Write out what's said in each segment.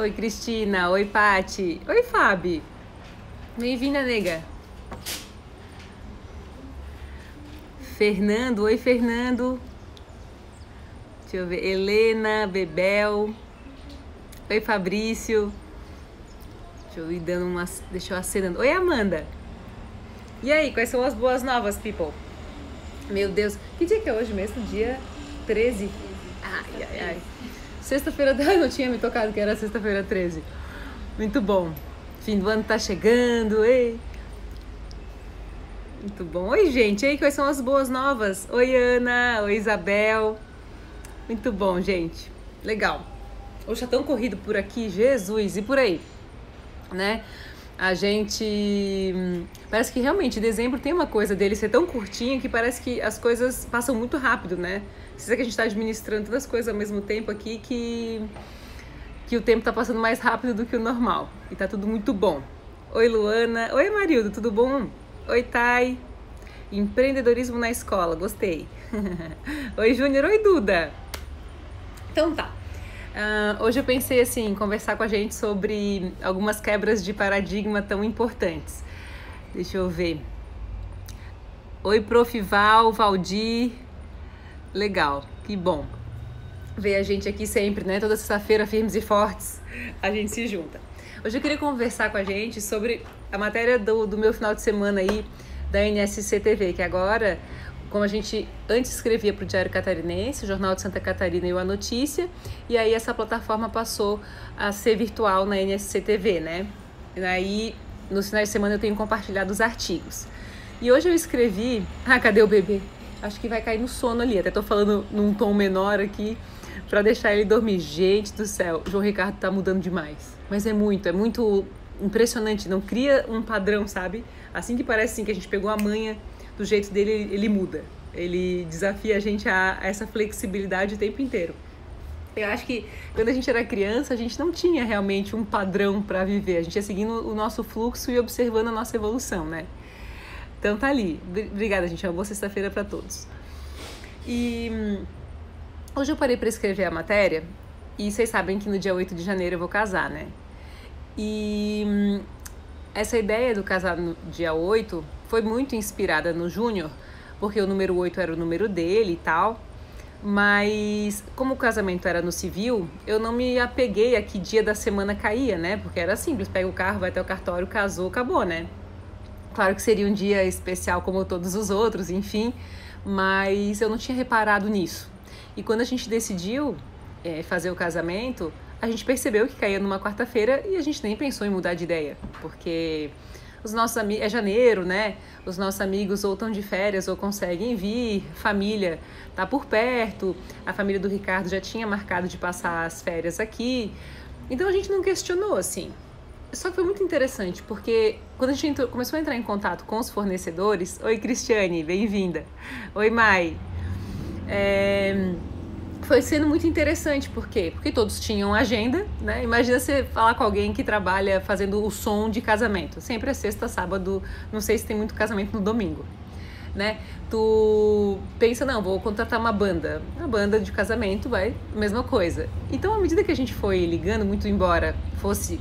Oi, Cristina. Oi, Pati. Oi, Fabi. Bem-vinda, nega. Fernando. Oi, Fernando. Deixa eu ver. Helena, Bebel. Oi, Fabrício. Deixa eu ir dando umas. Deixa eu acenando. Oi, Amanda. E aí, quais são as boas novas, people? Meu Deus. Que dia que é hoje mesmo? Dia 13. Ai, ai, ai. Sexta-feira, não tinha me tocado que era sexta-feira 13. Muito bom. Fim do ano tá chegando, ei. Muito bom. Oi, gente. Aí, quais são as boas novas? Oi, Ana. Oi, Isabel. Muito bom, gente. Legal. Hoje tá tão corrido por aqui, Jesus, e por aí, né? A gente. Parece que realmente dezembro tem uma coisa dele ser tão curtinho que parece que as coisas passam muito rápido, né? É que a gente está administrando todas as coisas ao mesmo tempo aqui que, que o tempo está passando mais rápido do que o normal. E tá tudo muito bom. Oi, Luana. Oi, Marildo, tudo bom? Oi, Thay. Empreendedorismo na escola, gostei. Oi, Júnior. Oi, Duda. Então tá. Uh, hoje eu pensei assim, conversar com a gente sobre algumas quebras de paradigma tão importantes. Deixa eu ver. Oi, Prof. Val, Valdir. Legal, que bom. Ver a gente aqui sempre, né? Toda sexta-feira, firmes e fortes, a gente se junta. Hoje eu queria conversar com a gente sobre a matéria do, do meu final de semana aí da NSC TV, que agora, como a gente antes escrevia para o Diário Catarinense, o Jornal de Santa Catarina e o A Notícia, e aí essa plataforma passou a ser virtual na NSC TV, né? E aí, nos finais de semana eu tenho compartilhado os artigos. E hoje eu escrevi. Ah, cadê o bebê? acho que vai cair no sono ali. Até tô falando num tom menor aqui para deixar ele dormir. Gente do céu, João Ricardo tá mudando demais. Mas é muito, é muito impressionante. Não cria um padrão, sabe? Assim que parece assim, que a gente pegou a manha do jeito dele, ele muda. Ele desafia a gente a, a essa flexibilidade o tempo inteiro. Eu acho que quando a gente era criança, a gente não tinha realmente um padrão para viver. A gente ia seguindo o nosso fluxo e observando a nossa evolução, né? Então tá ali. Obrigada, gente. Uma boa sexta-feira para todos. E hum, hoje eu parei para escrever a matéria e vocês sabem que no dia 8 de janeiro eu vou casar, né? E hum, essa ideia do casar no dia 8 foi muito inspirada no Júnior, porque o número 8 era o número dele e tal. Mas como o casamento era no civil, eu não me apeguei a que dia da semana caía, né? Porque era simples, pega o carro, vai até o cartório, casou, acabou, né? Claro que seria um dia especial como todos os outros, enfim, mas eu não tinha reparado nisso. E quando a gente decidiu é, fazer o casamento, a gente percebeu que caía numa quarta-feira e a gente nem pensou em mudar de ideia, porque os nossos amigos, é janeiro, né? Os nossos amigos ou estão de férias ou conseguem vir, família tá por perto, a família do Ricardo já tinha marcado de passar as férias aqui. Então a gente não questionou assim. Só que foi muito interessante, porque quando a gente entrou, começou a entrar em contato com os fornecedores, oi Cristiane, bem-vinda. Oi Mai. É, foi sendo muito interessante, por quê? Porque todos tinham agenda, né? Imagina você falar com alguém que trabalha fazendo o som de casamento. Sempre é sexta, sábado, não sei se tem muito casamento no domingo, né? Tu pensa, não, vou contratar uma banda. A banda de casamento vai, mesma coisa. Então, à medida que a gente foi ligando, muito embora fosse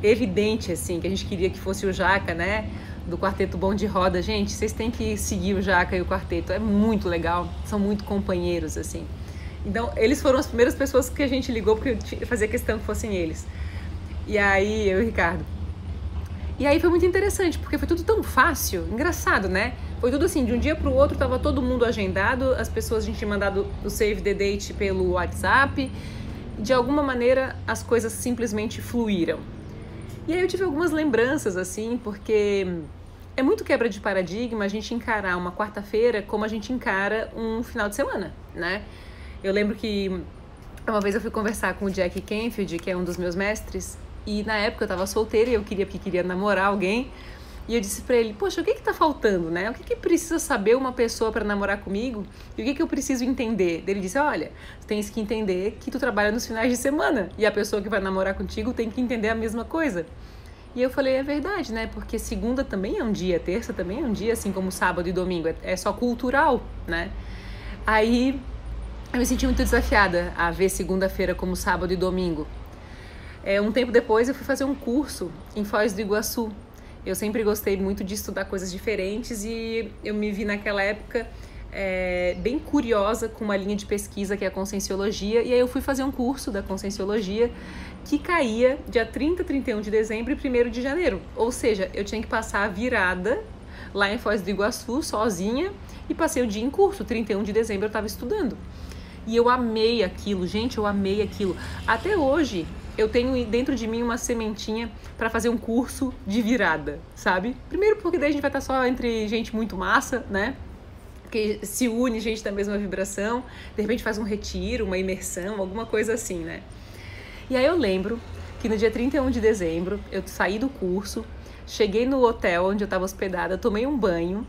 evidente, assim, que a gente queria que fosse o Jaca, né? Do Quarteto Bom de Roda. Gente, vocês têm que seguir o Jaca e o Quarteto. É muito legal. São muito companheiros, assim. Então, eles foram as primeiras pessoas que a gente ligou, porque fazia questão que fossem eles. E aí, eu e o Ricardo. E aí foi muito interessante, porque foi tudo tão fácil, engraçado, né? Foi tudo assim, de um dia para o outro tava todo mundo agendado, as pessoas a gente tinha mandado o save the date pelo WhatsApp. De alguma maneira as coisas simplesmente fluíram. E aí eu tive algumas lembranças, assim, porque é muito quebra de paradigma a gente encarar uma quarta-feira como a gente encara um final de semana, né? Eu lembro que uma vez eu fui conversar com o Jack Canfield, que é um dos meus mestres, e na época eu tava solteira e eu queria porque queria namorar alguém. E eu disse para ele: Poxa, o que que tá faltando, né? O que que precisa saber uma pessoa para namorar comigo? E o que que eu preciso entender? Ele disse: Olha, tu tens que entender que tu trabalha nos finais de semana e a pessoa que vai namorar contigo tem que entender a mesma coisa. E eu falei: É verdade, né? Porque segunda também é um dia, terça também é um dia, assim como sábado e domingo. É, é só cultural, né? Aí eu me senti muito desafiada a ver segunda-feira como sábado e domingo. É, um tempo depois eu fui fazer um curso em Foz do Iguaçu. Eu sempre gostei muito de estudar coisas diferentes e eu me vi naquela época é, bem curiosa com uma linha de pesquisa que é a Conscienciologia, e aí eu fui fazer um curso da Conscienciologia que caía dia 30, 31 de dezembro e 1 de janeiro. Ou seja, eu tinha que passar a virada lá em Foz do Iguaçu, sozinha, e passei o dia em curso. 31 de dezembro eu estava estudando. E eu amei aquilo, gente, eu amei aquilo. Até hoje, eu tenho dentro de mim uma sementinha para fazer um curso de virada, sabe? Primeiro porque daí a gente vai estar só entre gente muito massa, né? que se une gente da mesma vibração, de repente faz um retiro, uma imersão, alguma coisa assim, né? E aí eu lembro que no dia 31 de dezembro eu saí do curso, cheguei no hotel onde eu estava hospedada, tomei um banho,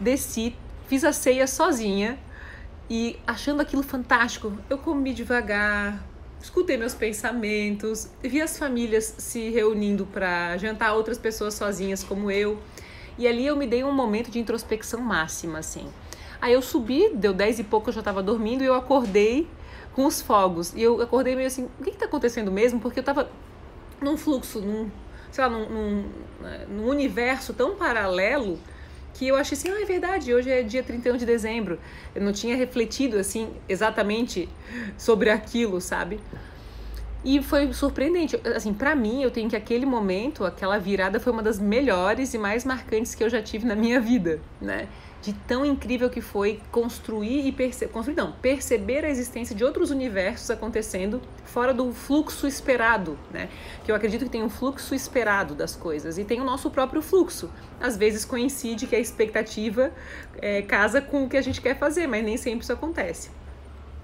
desci, fiz a ceia sozinha e achando aquilo fantástico, eu comi devagar, escutei meus pensamentos, vi as famílias se reunindo para jantar, outras pessoas sozinhas como eu. E ali eu me dei um momento de introspecção máxima, assim. Aí eu subi, deu 10 e pouco, eu já estava dormindo e eu acordei com os fogos. E eu acordei meio assim, o que está acontecendo mesmo? Porque eu estava num fluxo, num, sei lá, num, num, né, num, universo tão paralelo que eu achei assim, ah, é verdade, hoje é dia 31 de dezembro. Eu não tinha refletido assim exatamente sobre aquilo, sabe? E foi surpreendente. Assim, para mim, eu tenho que aquele momento, aquela virada foi uma das melhores e mais marcantes que eu já tive na minha vida, né? De tão incrível que foi construir e perceber, construir não, perceber a existência de outros universos acontecendo fora do fluxo esperado, né? Que eu acredito que tem um fluxo esperado das coisas e tem o nosso próprio fluxo. Às vezes coincide que a expectativa é, casa com o que a gente quer fazer, mas nem sempre isso acontece.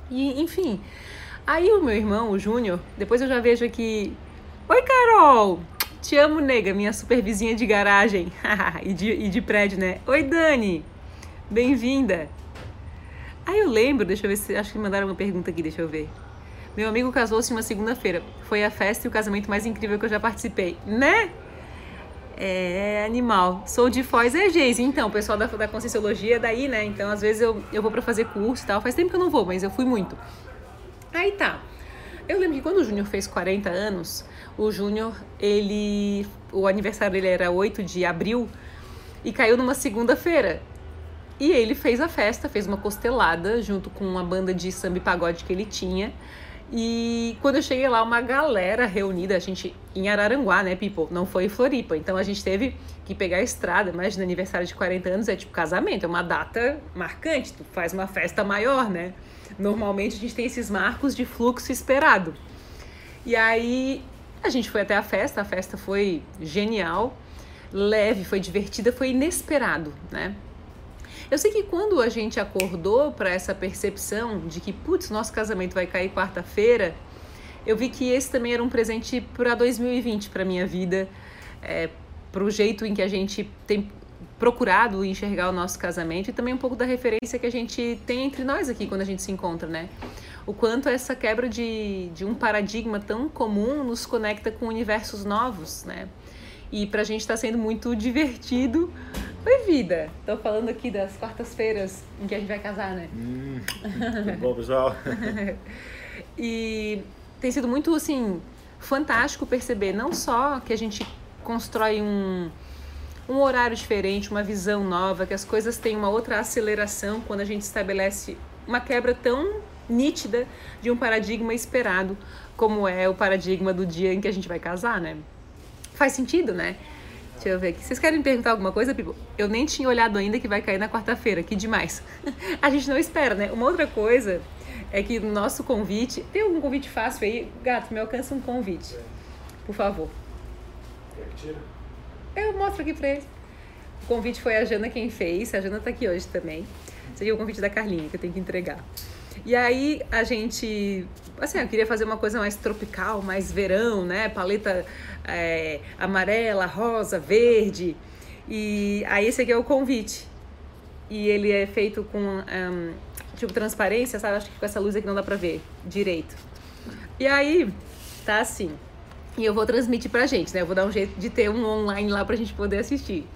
E enfim, aí o meu irmão, o Júnior, depois eu já vejo aqui, oi Carol, te amo, nega, minha super vizinha de garagem e, de, e de prédio, né? Oi, Dani. Bem-vinda! Aí eu lembro, deixa eu ver se. Acho que mandaram uma pergunta aqui, deixa eu ver. Meu amigo casou-se uma segunda-feira. Foi a festa e o casamento mais incrível que eu já participei. Né? É animal. Sou de Foz, é Geise. Então, o pessoal da, da Conscienciologia é daí, né? Então, às vezes eu, eu vou para fazer curso e tal. Faz tempo que eu não vou, mas eu fui muito. Aí tá. Eu lembro que quando o Júnior fez 40 anos, o Júnior, ele. O aniversário dele era 8 de abril e caiu numa segunda-feira. E ele fez a festa, fez uma costelada junto com uma banda de samba e pagode que ele tinha. E quando eu cheguei lá, uma galera reunida, a gente em Araranguá, né, people? Não foi em Floripa. Então a gente teve que pegar a estrada. Imagina, aniversário de 40 anos é tipo casamento, é uma data marcante. Tu faz uma festa maior, né? Normalmente a gente tem esses marcos de fluxo esperado. E aí a gente foi até a festa, a festa foi genial, leve, foi divertida, foi inesperado, né? Eu sei que quando a gente acordou para essa percepção de que, putz, nosso casamento vai cair quarta-feira, eu vi que esse também era um presente para 2020 para minha vida, é, para o jeito em que a gente tem procurado enxergar o nosso casamento e também um pouco da referência que a gente tem entre nós aqui quando a gente se encontra, né? O quanto essa quebra de, de um paradigma tão comum nos conecta com universos novos, né? E pra gente está sendo muito divertido Oi, vida! Tô falando aqui das quartas-feiras em que a gente vai casar, né? Hum, bom, pessoal? e tem sido muito, assim, fantástico perceber não só que a gente constrói um, um horário diferente, uma visão nova, que as coisas têm uma outra aceleração quando a gente estabelece uma quebra tão nítida de um paradigma esperado, como é o paradigma do dia em que a gente vai casar, né? Faz sentido, né? Deixa eu ver aqui. Vocês querem me perguntar alguma coisa, Pipo? Eu nem tinha olhado ainda que vai cair na quarta-feira. Que demais. a gente não espera, né? Uma outra coisa é que no nosso convite... Tem algum convite fácil aí? Gato, me alcança um convite. Por favor. Eu mostro aqui pra eles. O convite foi a Jana quem fez. A Jana tá aqui hoje também. É o convite da Carlinha, que eu tenho que entregar. E aí a gente, assim, eu queria fazer uma coisa mais tropical, mais verão, né? Paleta é, amarela, rosa, verde. E aí esse aqui é o convite. E ele é feito com um, tipo transparência, sabe? Acho que com essa luz aqui não dá pra ver direito. E aí tá assim. E eu vou transmitir pra gente, né? Eu vou dar um jeito de ter um online lá pra gente poder assistir.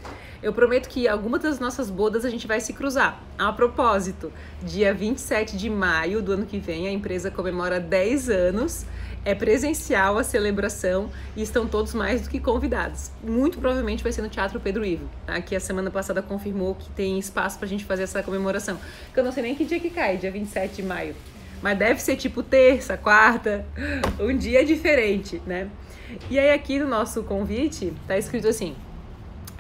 Eu prometo que algumas das nossas bodas a gente vai se cruzar. A propósito, dia 27 de maio do ano que vem, a empresa comemora 10 anos. É presencial a celebração e estão todos mais do que convidados. Muito provavelmente vai ser no Teatro Pedro Ivo, tá? que a semana passada confirmou que tem espaço para a gente fazer essa comemoração. Que eu não sei nem que dia que cai, dia 27 de maio. Mas deve ser tipo terça, quarta, um dia diferente, né? E aí aqui no nosso convite tá escrito assim: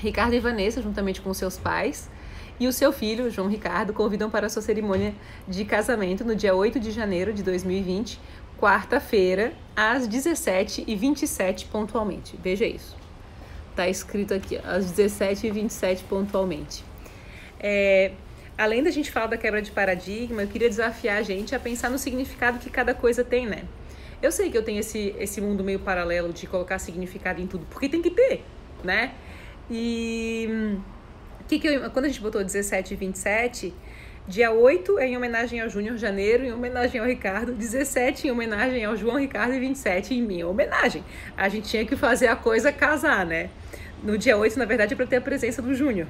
Ricardo e Vanessa, juntamente com seus pais, e o seu filho, João Ricardo, convidam para a sua cerimônia de casamento no dia 8 de janeiro de 2020, quarta-feira, às 17h27 pontualmente. Veja isso. Tá escrito aqui, às 17h27 pontualmente. É, além da gente falar da quebra de paradigma, eu queria desafiar a gente a pensar no significado que cada coisa tem, né? Eu sei que eu tenho esse, esse mundo meio paralelo de colocar significado em tudo, porque tem que ter, né? E que que eu, quando a gente botou 17 e 27, dia 8 é em homenagem ao Júnior Janeiro, em homenagem ao Ricardo, 17 em homenagem ao João Ricardo e 27 em minha homenagem. A gente tinha que fazer a coisa casar, né? No dia 8, na verdade, é para ter a presença do Júnior.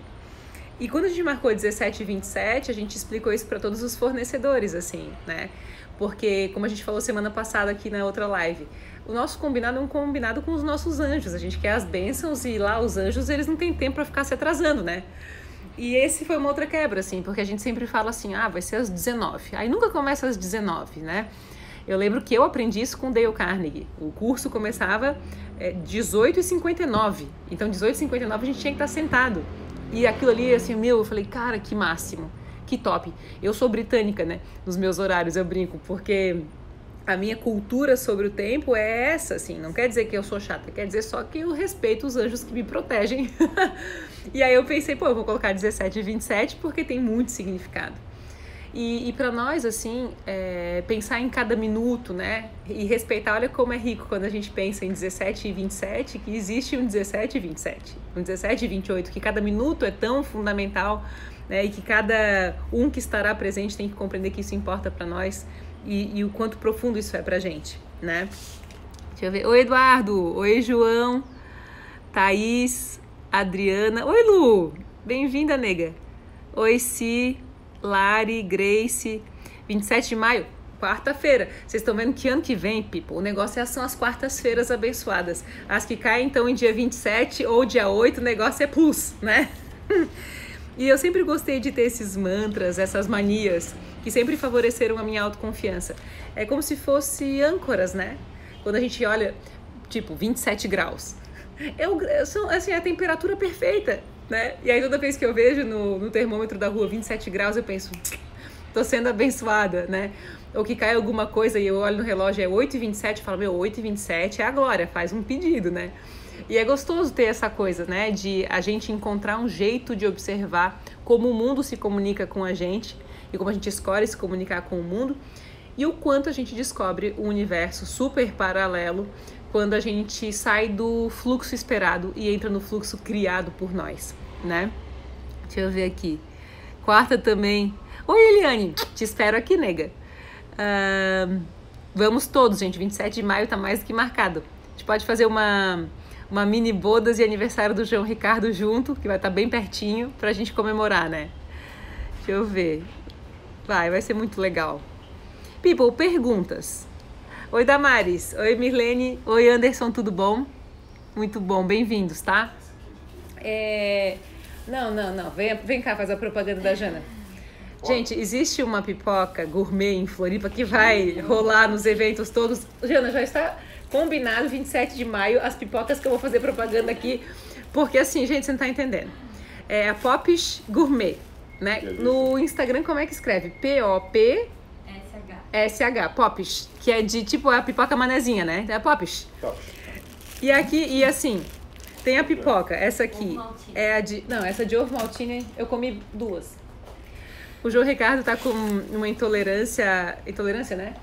E quando a gente marcou 17 e 27, a gente explicou isso para todos os fornecedores, assim, né? Porque, como a gente falou semana passada aqui na outra live, o nosso combinado é um combinado com os nossos anjos. A gente quer as bênçãos e lá os anjos, eles não têm tempo para ficar se atrasando, né? E esse foi uma outra quebra, assim, porque a gente sempre fala assim, ah, vai ser às 19. Aí nunca começa às 19, né? Eu lembro que eu aprendi isso com Dale Carnegie. O curso começava é, 18h59. Então, 18h59 a gente tinha que estar sentado. E aquilo ali, assim, meu, eu falei, cara, que máximo que top. Eu sou britânica, né? Nos meus horários eu brinco, porque a minha cultura sobre o tempo é essa, assim. Não quer dizer que eu sou chata, quer dizer só que eu respeito os anjos que me protegem. e aí eu pensei, pô, eu vou colocar 17 e 27 porque tem muito significado. E, e para nós, assim, é, pensar em cada minuto, né? E respeitar, olha como é rico quando a gente pensa em 17 e 27, que existe um 17 e 27, um 17 e 28, que cada minuto é tão fundamental né? E que cada um que estará presente tem que compreender que isso importa para nós e, e, o quanto profundo isso é para gente, né? Deixa eu ver. Oi, Eduardo. Oi, João. Thaís. Adriana. Oi, Lu. Bem-vinda, nega. Oi, Si. Lari. Grace. 27 de maio. Quarta-feira. Vocês estão vendo que ano que vem, people, o negócio é, são as quartas-feiras abençoadas. As que caem, então, em dia 27 ou dia 8, o negócio é plus, né? E eu sempre gostei de ter esses mantras, essas manias, que sempre favoreceram a minha autoconfiança. É como se fosse âncoras, né? Quando a gente olha, tipo, 27 graus. Sou, assim, a temperatura perfeita, né? E aí toda vez que eu vejo no, no termômetro da rua 27 graus, eu penso, tô sendo abençoada, né? Ou que cai alguma coisa e eu olho no relógio, é 8h27, eu falo, meu, 8h27 é a glória, faz um pedido, né? E é gostoso ter essa coisa, né? De a gente encontrar um jeito de observar como o mundo se comunica com a gente e como a gente escolhe se comunicar com o mundo e o quanto a gente descobre um universo super paralelo quando a gente sai do fluxo esperado e entra no fluxo criado por nós, né? Deixa eu ver aqui. Quarta também. Oi, Eliane, te espero aqui, nega. Uh, vamos todos, gente. 27 de maio tá mais do que marcado. A gente pode fazer uma uma mini bodas e aniversário do João Ricardo junto, que vai estar tá bem pertinho, pra gente comemorar, né? Deixa eu ver. Vai, vai ser muito legal. People, perguntas. Oi, Damares. Oi, Mirlene. Oi, Anderson, tudo bom? Muito bom, bem-vindos, tá? É... Não, não, não. Vem, vem cá fazer a propaganda da Jana. Gente, existe uma pipoca gourmet em Floripa que vai rolar nos eventos todos. Jana, já está combinado 27 de maio, as pipocas que eu vou fazer propaganda aqui, porque assim, gente, você não tá entendendo. É a Pops Gourmet, né? No Instagram, como é que escreve? P-O-P... S-H, Pops, que é de tipo a pipoca manezinha, né? É Pops. Pops. E aqui, e assim, tem a pipoca, essa aqui é a de. Não, essa de ovo maltine eu comi duas. O João Ricardo tá com uma intolerância. Intolerância, né?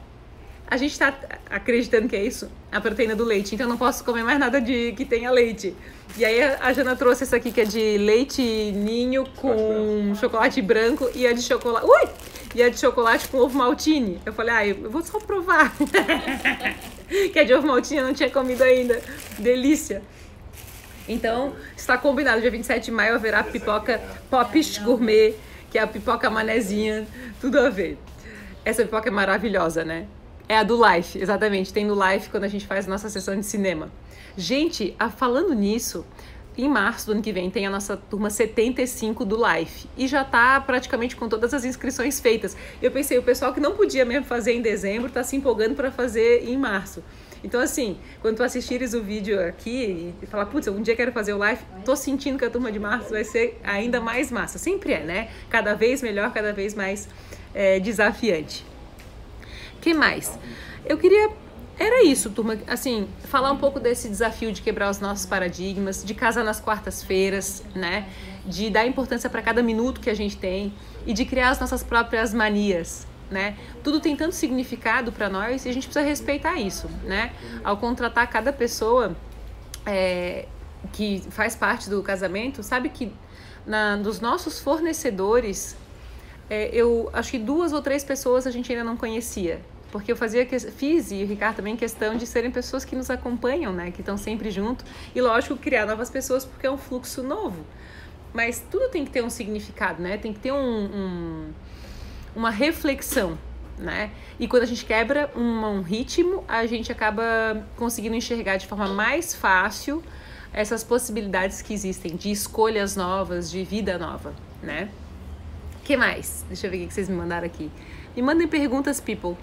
A gente está acreditando que é isso, a proteína do leite. Então eu não posso comer mais nada de que tenha leite. E aí a Jana trouxe essa aqui que é de leite ninho com chocolate branco e a de chocolate. Ui! E a de chocolate com ovo maltine. Eu falei, ah, eu vou só provar. que a de ovo maltine eu não tinha comido ainda. Delícia. Então, está combinado, dia 27 de maio haverá pipoca Popish Gourmet, que é a pipoca manezinha, tudo a ver. Essa pipoca é maravilhosa, né? É a do Life, exatamente. Tem no Life quando a gente faz a nossa sessão de cinema. Gente, falando nisso, em março do ano que vem tem a nossa turma 75 do Life e já tá praticamente com todas as inscrições feitas. Eu pensei, o pessoal que não podia mesmo fazer em dezembro tá se empolgando para fazer em março. Então, assim, quando tu assistires o vídeo aqui e falar, putz, um dia quero fazer o live, tô sentindo que a turma de março vai ser ainda mais massa. Sempre é, né? Cada vez melhor, cada vez mais é, desafiante. Que mais? Eu queria era isso, turma. Assim, falar um pouco desse desafio de quebrar os nossos paradigmas, de casar nas quartas-feiras, né? De dar importância para cada minuto que a gente tem e de criar as nossas próprias manias, né? Tudo tem tanto significado para nós e a gente precisa respeitar isso, né? Ao contratar cada pessoa é, que faz parte do casamento, sabe que na, dos nossos fornecedores, é, eu acho que duas ou três pessoas a gente ainda não conhecia. Porque eu fazia, fiz e o Ricardo também questão de serem pessoas que nos acompanham, né? Que estão sempre junto. E lógico, criar novas pessoas porque é um fluxo novo. Mas tudo tem que ter um significado, né? Tem que ter um, um uma reflexão, né? E quando a gente quebra um, um ritmo, a gente acaba conseguindo enxergar de forma mais fácil essas possibilidades que existem de escolhas novas, de vida nova, né? Que mais? Deixa eu ver o que vocês me mandaram aqui. Me mandem perguntas, people.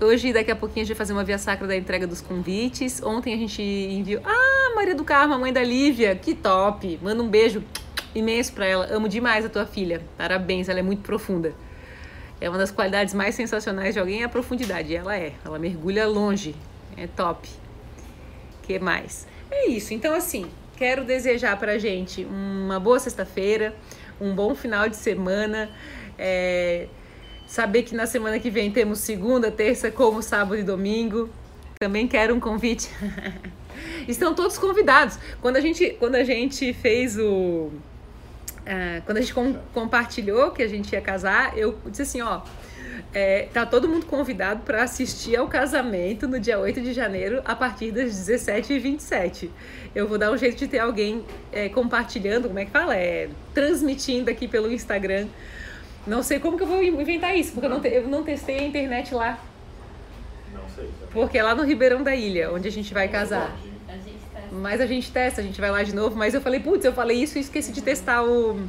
Hoje, daqui a pouquinho, a gente vai fazer uma via sacra da entrega dos convites. Ontem a gente enviou. Ah, Maria do Carmo, a mãe da Lívia, que top! Manda um beijo imenso para ela. Amo demais a tua filha. Parabéns, ela é muito profunda. É uma das qualidades mais sensacionais de alguém é a profundidade. Ela é. Ela mergulha longe. É top. que mais? É isso. Então, assim, quero desejar pra gente uma boa sexta-feira, um bom final de semana. É, saber que na semana que vem temos segunda, terça, como sábado e domingo. Também quero um convite. Estão todos convidados. Quando a gente, quando a gente fez o é, quando a gente com, compartilhou que a gente ia casar, eu disse assim, ó, é, tá todo mundo convidado para assistir ao casamento no dia 8 de janeiro, a partir das 17h27. Eu vou dar um jeito de ter alguém é, compartilhando, como é que fala? É, transmitindo aqui pelo Instagram. Não sei como que eu vou inventar isso, porque eu não, te, eu não testei a internet lá. Não sei. Porque é lá no Ribeirão da Ilha, onde a gente vai casar. Mas a gente testa, a gente vai lá de novo. Mas eu falei, putz, eu falei isso e esqueci de testar o.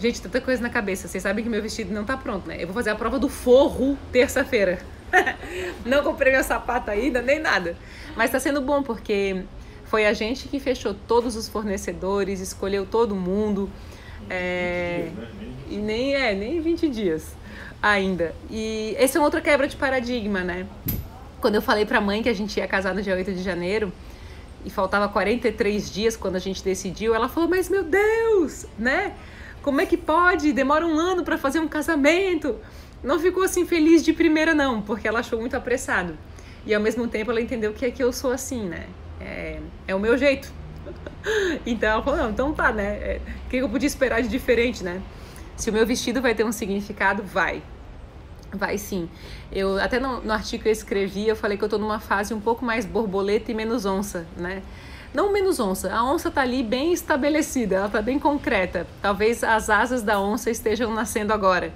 Gente, tanta coisa na cabeça. Vocês sabem que meu vestido não tá pronto, né? Eu vou fazer a prova do forro terça-feira. não comprei meu sapato ainda, nem nada. Mas tá sendo bom, porque foi a gente que fechou todos os fornecedores, escolheu todo mundo. É... Dias, né? E nem é, nem 20 dias ainda. E esse é outra quebra de paradigma, né? Quando eu falei pra mãe que a gente ia casar no dia 8 de janeiro, e faltava 43 dias quando a gente decidiu, ela falou: Mas meu Deus, né? Como é que pode? Demora um ano para fazer um casamento. Não ficou assim feliz de primeira, não, porque ela achou muito apressado. E ao mesmo tempo ela entendeu que é que eu sou assim, né? É, é o meu jeito. então ela falou: Não, então tá, né? É, o que eu podia esperar de diferente, né? Se o meu vestido vai ter um significado, vai. Vai sim. Eu até no, no, artigo que eu escrevi, eu falei que eu tô numa fase um pouco mais borboleta e menos onça, né? Não menos onça, a onça tá ali bem estabelecida, ela tá bem concreta. Talvez as asas da onça estejam nascendo agora.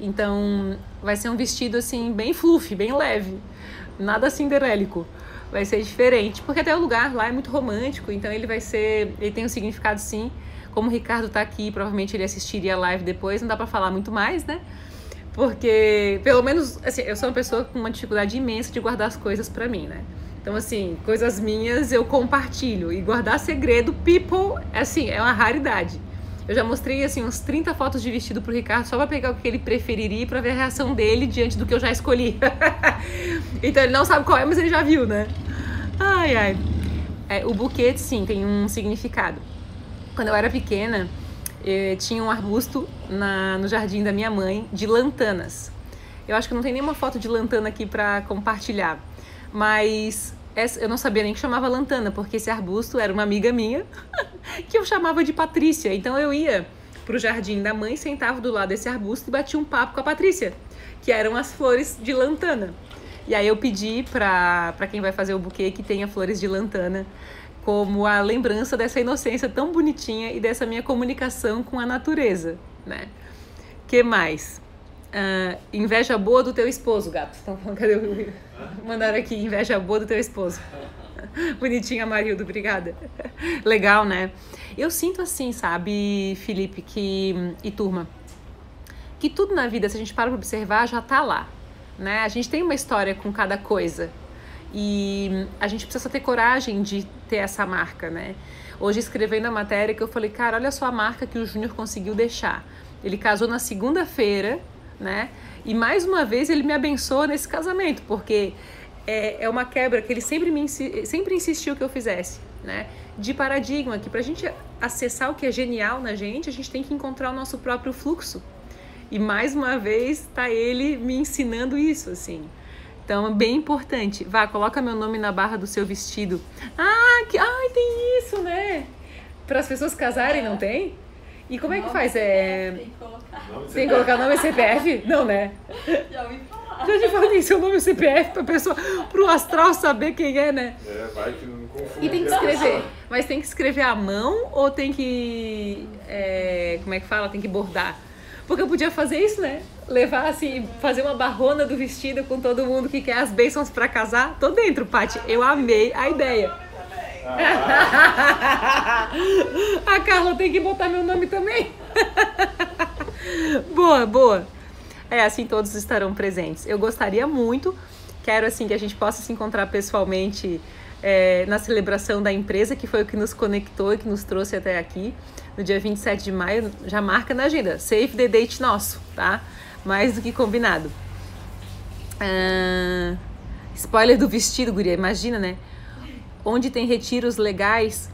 Então, vai ser um vestido assim bem fluffy, bem leve, nada cinderélico. Vai ser diferente, porque até o lugar lá é muito romântico, então ele vai ser, ele tem um significado sim. Como o Ricardo tá aqui, provavelmente ele assistiria a live depois, não dá para falar muito mais, né? Porque, pelo menos, assim, eu sou uma pessoa com uma dificuldade imensa de guardar as coisas para mim, né? Então, assim, coisas minhas eu compartilho. E guardar segredo, people, assim, é uma raridade. Eu já mostrei, assim, uns 30 fotos de vestido pro Ricardo só pra pegar o que ele preferiria para ver a reação dele diante do que eu já escolhi. então, ele não sabe qual é, mas ele já viu, né? Ai, ai. É, o buquê, sim, tem um significado. Quando eu era pequena, eh, tinha um arbusto na, no jardim da minha mãe de lantanas. Eu acho que não tem nenhuma foto de lantana aqui para compartilhar, mas eu não sabia nem que chamava lantana, porque esse arbusto era uma amiga minha que eu chamava de Patrícia. Então eu ia pro jardim da mãe, sentava do lado desse arbusto e batia um papo com a Patrícia, que eram as flores de lantana. E aí eu pedi para quem vai fazer o buquê que tenha flores de lantana como a lembrança dessa inocência tão bonitinha e dessa minha comunicação com a natureza, né? Que mais? Uh, inveja boa do teu esposo, gato. Falando, cadê o... Mandaram aqui, inveja boa do teu esposo. Bonitinha, Marildo, obrigada. Legal, né? Eu sinto assim, sabe, Felipe, que e turma, que tudo na vida, se a gente para para observar, já tá lá, né? A gente tem uma história com cada coisa e a gente precisa ter coragem de ter essa marca, né? Hoje escrevendo a matéria que eu falei, cara, olha só a marca que o Júnior conseguiu deixar. Ele casou na segunda-feira, né? E mais uma vez ele me abençoa nesse casamento, porque é, é uma quebra que ele sempre me sempre insistiu que eu fizesse, né? De paradigma, que para a gente acessar o que é genial na gente, a gente tem que encontrar o nosso próprio fluxo. E mais uma vez está ele me ensinando isso, assim. Então é bem importante. Vá, coloca meu nome na barra do seu vestido. Ah, que, ai, tem isso, né? Para as pessoas casarem, não tem? E como é que faz? É... Tem que colocar. Nome e CPF? Não, né? Já ouvi falar. Já te falei seu nome e CPF pra pessoa, pro astral saber quem é, né? É, vai que não confunde. E tem que escrever. Mas tem que escrever à mão ou tem que. É, como é que fala? Tem que bordar? Porque eu podia fazer isso, né? Levar assim, fazer uma barrona do vestido com todo mundo que quer as bênçãos para casar. Tô dentro, Paty. Eu amei a ideia. a Carla tem que botar meu nome também. boa, boa. É, assim todos estarão presentes. Eu gostaria muito, quero assim que a gente possa se encontrar pessoalmente é, na celebração da empresa, que foi o que nos conectou e que nos trouxe até aqui no dia 27 de maio, já marca na agenda. Save the date nosso, tá? Mais do que combinado. Uh, spoiler do vestido, guria, imagina, né? Onde tem retiros legais.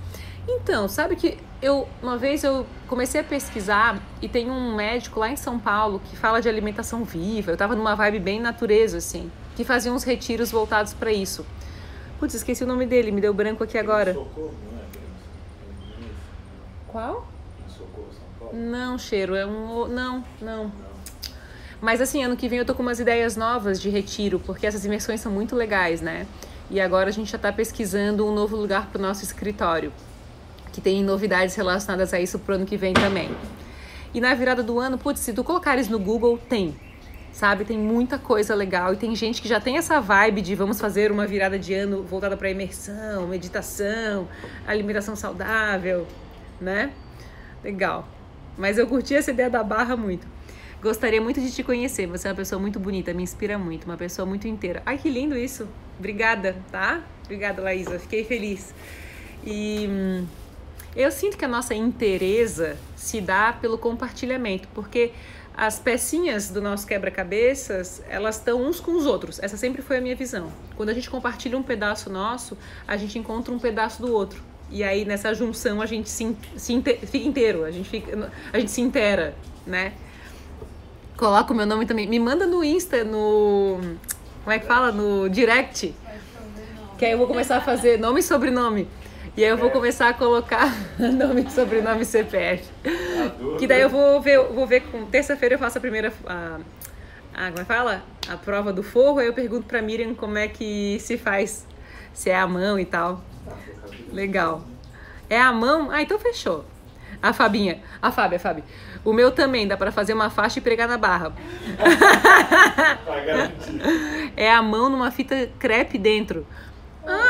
Então, sabe que eu uma vez eu comecei a pesquisar e tem um médico lá em São Paulo que fala de alimentação viva. Eu tava numa vibe bem natureza assim, que fazia uns retiros voltados para isso. Putz, esqueci o nome dele, me deu branco aqui agora. É Qual? Não, cheiro, é um. Não, não. Mas assim, ano que vem eu tô com umas ideias novas de retiro, porque essas imersões são muito legais, né? E agora a gente já está pesquisando um novo lugar para o nosso escritório, que tem novidades relacionadas a isso pro ano que vem também. E na virada do ano, putz, se tu colocares no Google, tem. Sabe, tem muita coisa legal e tem gente que já tem essa vibe de vamos fazer uma virada de ano voltada para imersão, meditação, alimentação saudável, né? Legal. Mas eu curti essa ideia da barra muito. Gostaria muito de te conhecer. Você é uma pessoa muito bonita, me inspira muito, uma pessoa muito inteira. Ai, que lindo isso. Obrigada, tá? Obrigada, Laísa. Fiquei feliz. E hum, eu sinto que a nossa inteireza se dá pelo compartilhamento, porque as pecinhas do nosso quebra-cabeças, elas estão uns com os outros. Essa sempre foi a minha visão. Quando a gente compartilha um pedaço nosso, a gente encontra um pedaço do outro. E aí nessa junção a gente se, se inte, fica inteiro, a gente, fica, a gente se inteira, né? Coloca o meu nome também. Me manda no Insta, no. Como é que fala? No direct. Que aí eu vou começar a fazer nome e sobrenome. E aí eu vou começar a colocar nome, sobrenome e CPF. Que daí eu vou ver, vou ver com terça-feira eu faço a primeira. A, a, como é que fala? A prova do forro, aí eu pergunto pra Miriam como é que se faz. Se é a mão e tal. Legal. É a mão? Ah, então fechou. A Fabinha. A Fábia, a Fábia. O meu também, dá para fazer uma faixa e pregar na barra. é a mão numa fita crepe dentro.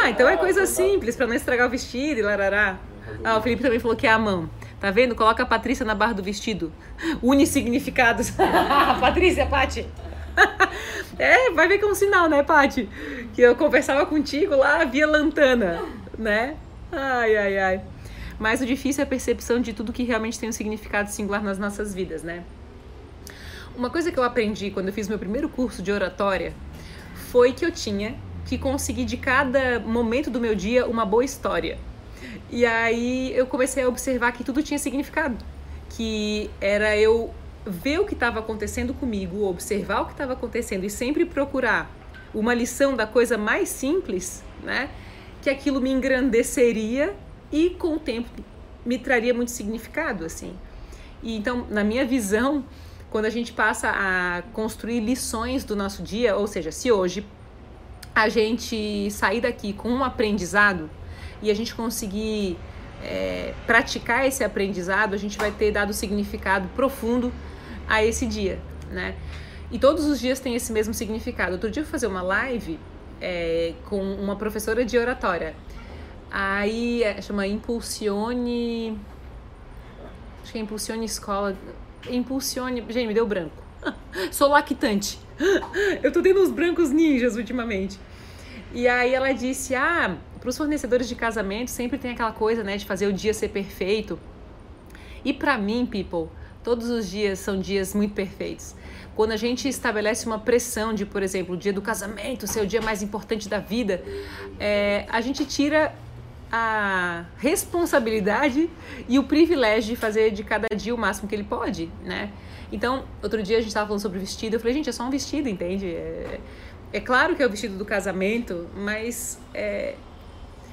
Ah, então é coisa simples, para não estragar o vestido e larará. Ah, o Felipe também falou que é a mão. Tá vendo? Coloca a Patrícia na barra do vestido. Une significados. Patrícia, Pati. é, vai ver que é um sinal, né, Pati? Que eu conversava contigo lá via lantana, né? Ai, ai, ai. Mas o difícil é a percepção de tudo que realmente tem um significado singular nas nossas vidas, né? Uma coisa que eu aprendi quando eu fiz meu primeiro curso de oratória foi que eu tinha que conseguir de cada momento do meu dia uma boa história. E aí eu comecei a observar que tudo tinha significado, que era eu ver o que estava acontecendo comigo, observar o que estava acontecendo e sempre procurar uma lição da coisa mais simples, né? que aquilo me engrandeceria e com o tempo me traria muito significado, assim. E então, na minha visão, quando a gente passa a construir lições do nosso dia, ou seja, se hoje a gente sair daqui com um aprendizado, e a gente conseguir é, praticar esse aprendizado, a gente vai ter dado significado profundo a esse dia, né? E todos os dias tem esse mesmo significado. Outro dia eu fui fazer uma live é, com uma professora de oratória. Aí é, chama Impulsione. Acho que é Impulsione Escola. Impulsione. Gente, me deu branco. Sou lactante. Eu tô tendo uns brancos ninjas ultimamente. E aí ela disse: Ah, para os fornecedores de casamento sempre tem aquela coisa, né, de fazer o dia ser perfeito. E para mim, people, todos os dias são dias muito perfeitos. Quando a gente estabelece uma pressão de, por exemplo, o dia do casamento ser o dia mais importante da vida, é, a gente tira a responsabilidade e o privilégio de fazer de cada dia o máximo que ele pode, né? Então, outro dia a gente estava falando sobre vestido, eu falei, gente, é só um vestido, entende? É, é claro que é o vestido do casamento, mas é,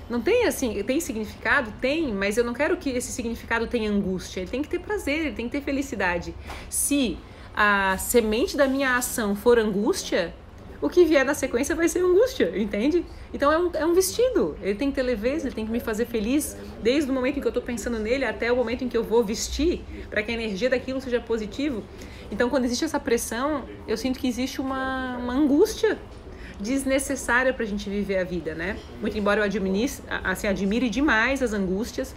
não tem assim, tem significado? Tem, mas eu não quero que esse significado tenha angústia. Ele tem que ter prazer, ele tem que ter felicidade. Se a semente da minha ação for angústia, o que vier na sequência vai ser angústia, entende? Então é um, é um vestido, ele tem que ter leveza, ele tem que me fazer feliz desde o momento em que eu estou pensando nele até o momento em que eu vou vestir, para que a energia daquilo seja positivo. Então quando existe essa pressão, eu sinto que existe uma, uma angústia desnecessária para a gente viver a vida, né? Muito embora eu assim, admire demais as angústias,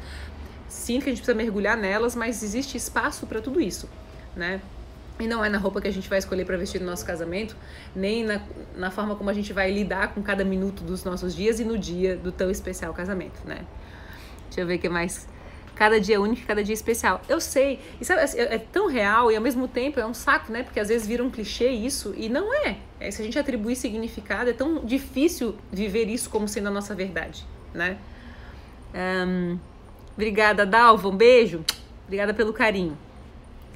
sinto que a gente precisa mergulhar nelas, mas existe espaço para tudo isso, né? E não é na roupa que a gente vai escolher para vestir no nosso casamento, nem na, na forma como a gente vai lidar com cada minuto dos nossos dias e no dia do tão especial casamento, né? Deixa eu ver o que mais. Cada dia é único, cada dia é especial. Eu sei, e sabe, assim, é, é tão real e ao mesmo tempo é um saco, né? Porque às vezes vira um clichê isso e não é. é. Se a gente atribuir significado, é tão difícil viver isso como sendo a nossa verdade, né? Um, obrigada, Dalva, um beijo. Obrigada pelo carinho.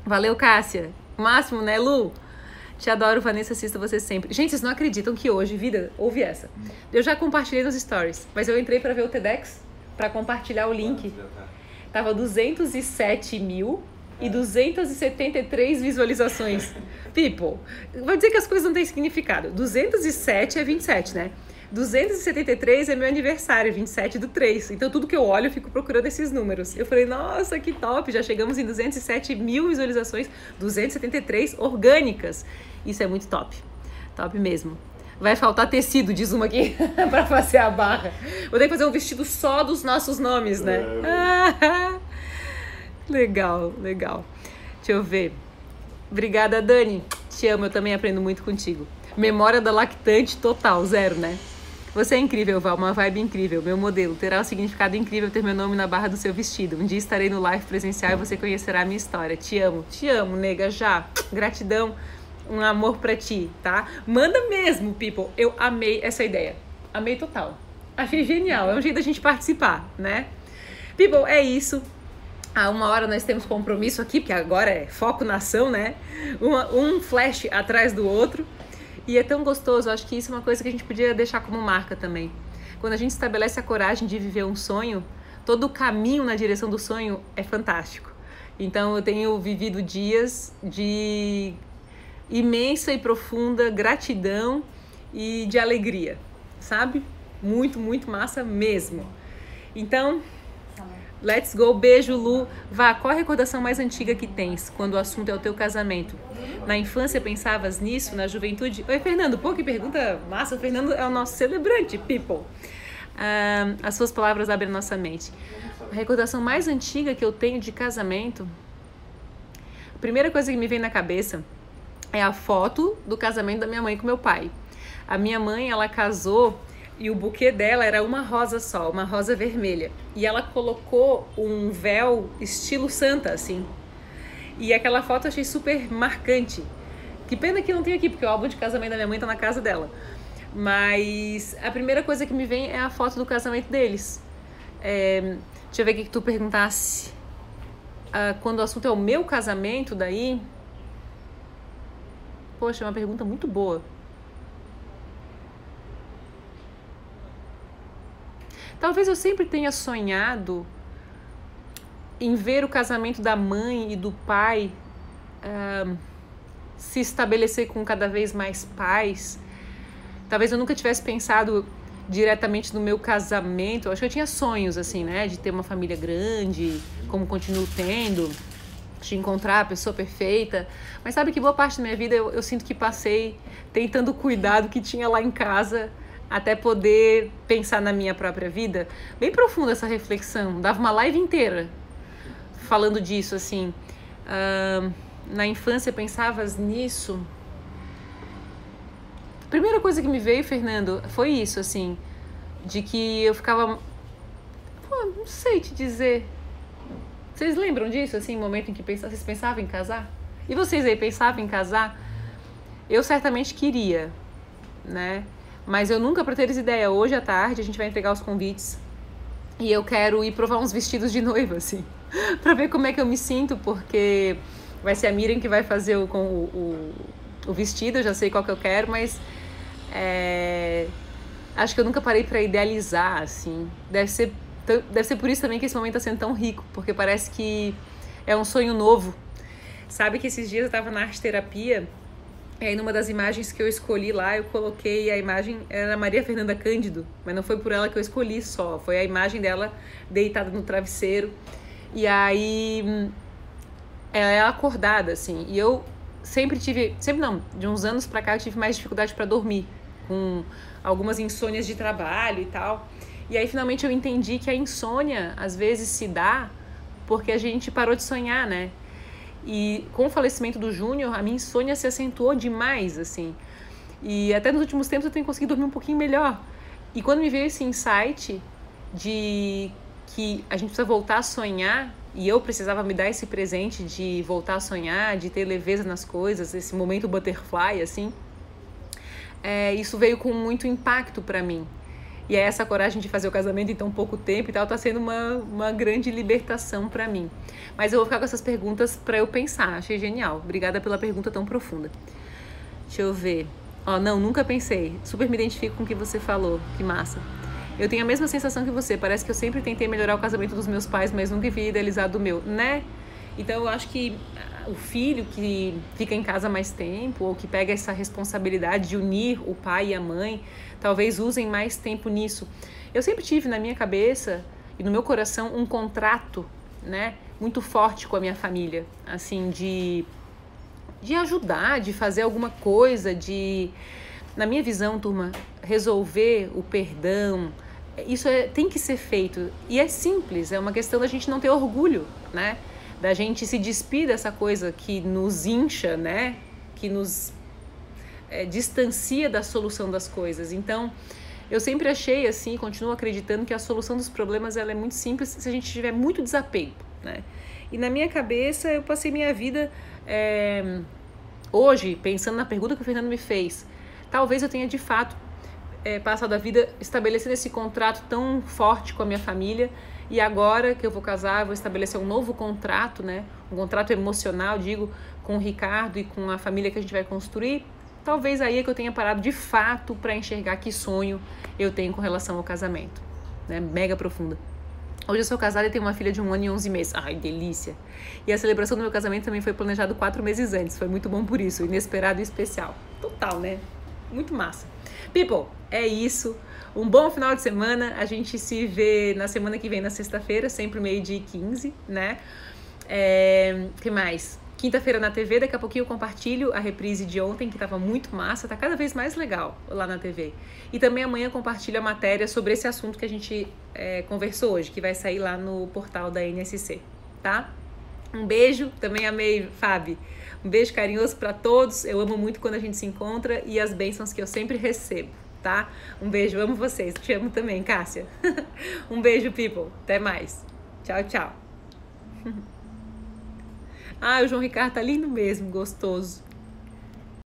Valeu, Cássia. Máximo, né, Lu? Te adoro, Vanessa, assista você sempre. Gente, vocês não acreditam que hoje, vida, ouve essa. Eu já compartilhei nos stories, mas eu entrei para ver o TEDx, para compartilhar o link. Tava 207 mil e 273 visualizações. People, vou dizer que as coisas não têm significado. 207 é 27, né? 273 é meu aniversário, 27 do 3. Então, tudo que eu olho, eu fico procurando esses números. Eu falei, nossa, que top! Já chegamos em 207 mil visualizações, 273 orgânicas. Isso é muito top. Top mesmo. Vai faltar tecido, diz uma aqui, para fazer a barra. Vou ter que fazer um vestido só dos nossos nomes, né? É. legal, legal. Deixa eu ver. Obrigada, Dani. Te amo, eu também aprendo muito contigo. Memória da lactante total, zero, né? Você é incrível, Val, uma vibe incrível. Meu modelo. Terá um significado incrível ter meu nome na barra do seu vestido. Um dia estarei no live presencial e você conhecerá a minha história. Te amo. Te amo, nega, já. Gratidão. Um amor pra ti, tá? Manda mesmo, people. Eu amei essa ideia. Amei total. Achei genial. É um jeito da gente participar, né? People, é isso. Há uma hora nós temos compromisso aqui, porque agora é foco na ação, né? Uma, um flash atrás do outro. E é tão gostoso, acho que isso é uma coisa que a gente podia deixar como marca também. Quando a gente estabelece a coragem de viver um sonho, todo o caminho na direção do sonho é fantástico. Então eu tenho vivido dias de imensa e profunda gratidão e de alegria, sabe? Muito, muito massa mesmo. Então, Let's go, beijo, Lu. Vá, qual a recordação mais antiga que tens quando o assunto é o teu casamento? Na infância pensavas nisso, na juventude? Oi, Fernando, pô, que pergunta massa. O Fernando é o nosso celebrante, people. As suas palavras abrem nossa mente. A recordação mais antiga que eu tenho de casamento, a primeira coisa que me vem na cabeça é a foto do casamento da minha mãe com meu pai. A minha mãe, ela casou e o buquê dela era uma rosa só, uma rosa vermelha. E ela colocou um véu estilo santa, assim. E aquela foto eu achei super marcante. Que pena que não tem aqui, porque o álbum de casamento da minha mãe tá na casa dela. Mas a primeira coisa que me vem é a foto do casamento deles. É, deixa eu ver o que tu perguntasse. Ah, quando o assunto é o meu casamento, daí. Poxa, é uma pergunta muito boa. Talvez eu sempre tenha sonhado em ver o casamento da mãe e do pai uh, se estabelecer com cada vez mais pais. Talvez eu nunca tivesse pensado diretamente no meu casamento. Eu acho que eu tinha sonhos, assim, né? De ter uma família grande, como continuo tendo, de encontrar a pessoa perfeita. Mas sabe que boa parte da minha vida eu, eu sinto que passei tentando cuidar do que tinha lá em casa até poder pensar na minha própria vida. Bem profunda essa reflexão. Dava uma live inteira falando disso, assim. Uh, na infância pensavas nisso? A primeira coisa que me veio, Fernando, foi isso, assim, de que eu ficava. Pô, não sei te dizer. Vocês lembram disso, assim, momento em que vocês pensavam em casar? E vocês aí pensavam em casar? Eu certamente queria, né? Mas eu nunca, para teres ideia, hoje à tarde a gente vai entregar os convites e eu quero ir provar uns vestidos de noiva, assim, para ver como é que eu me sinto, porque vai ser a Miriam que vai fazer o, com o, o, o vestido, eu já sei qual que eu quero, mas é, acho que eu nunca parei para idealizar, assim. Deve ser, deve ser por isso também que esse momento está sendo tão rico, porque parece que é um sonho novo. Sabe que esses dias eu estava na arte terapia e aí, numa das imagens que eu escolhi lá, eu coloquei a imagem, era Maria Fernanda Cândido, mas não foi por ela que eu escolhi só, foi a imagem dela deitada no travesseiro. E aí, ela é acordada, assim, e eu sempre tive, sempre não, de uns anos pra cá eu tive mais dificuldade para dormir, com algumas insônias de trabalho e tal. E aí, finalmente, eu entendi que a insônia, às vezes, se dá porque a gente parou de sonhar, né? E com o falecimento do Júnior, a minha insônia se acentuou demais, assim. E até nos últimos tempos eu tenho conseguido dormir um pouquinho melhor. E quando me veio esse insight de que a gente precisa voltar a sonhar, e eu precisava me dar esse presente de voltar a sonhar, de ter leveza nas coisas, esse momento butterfly, assim, é, isso veio com muito impacto para mim. E é essa coragem de fazer o casamento em tão pouco tempo e tal, tá sendo uma, uma grande libertação para mim. Mas eu vou ficar com essas perguntas para eu pensar. Achei genial. Obrigada pela pergunta tão profunda. Deixa eu ver. Ó, oh, não, nunca pensei. Super me identifico com o que você falou. Que massa. Eu tenho a mesma sensação que você. Parece que eu sempre tentei melhorar o casamento dos meus pais, mas nunca vi idealizado o meu, né? Então eu acho que o filho que fica em casa mais tempo ou que pega essa responsabilidade de unir o pai e a mãe, talvez usem mais tempo nisso. Eu sempre tive na minha cabeça e no meu coração um contrato, né, muito forte com a minha família, assim, de de ajudar, de fazer alguma coisa, de na minha visão, turma, resolver o perdão, isso é, tem que ser feito e é simples, é uma questão da gente não ter orgulho, né? Da gente se despir dessa coisa que nos incha, né? Que nos é, distancia da solução das coisas. Então, eu sempre achei assim, continuo acreditando que a solução dos problemas ela é muito simples se a gente tiver muito desapego, né? E na minha cabeça eu passei minha vida é, hoje pensando na pergunta que o Fernando me fez. Talvez eu tenha de fato é, passado a vida estabelecendo esse contrato tão forte com a minha família e agora que eu vou casar, eu vou estabelecer um novo contrato, né? Um contrato emocional, digo, com o Ricardo e com a família que a gente vai construir. Talvez aí é que eu tenha parado de fato para enxergar que sonho eu tenho com relação ao casamento, né? Mega profunda. Hoje eu sou casada e tenho uma filha de um ano e onze meses. Ai, delícia! E a celebração do meu casamento também foi planejado quatro meses antes. Foi muito bom por isso, inesperado e especial. Total, né? Muito massa. People, é isso. Um bom final de semana. A gente se vê na semana que vem, na sexta-feira, sempre meio-dia e 15, né? É, que mais? Quinta-feira na TV, daqui a pouquinho eu compartilho a reprise de ontem, que estava muito massa, tá cada vez mais legal lá na TV. E também amanhã compartilho a matéria sobre esse assunto que a gente é, conversou hoje, que vai sair lá no portal da NSC, tá? Um beijo, também amei, Fábio. Um beijo carinhoso para todos. Eu amo muito quando a gente se encontra e as bênçãos que eu sempre recebo tá? Um beijo, amo vocês. Te amo também, Cássia. um beijo, people. Até mais. Tchau, tchau. ah, o João Ricardo tá lindo mesmo, gostoso.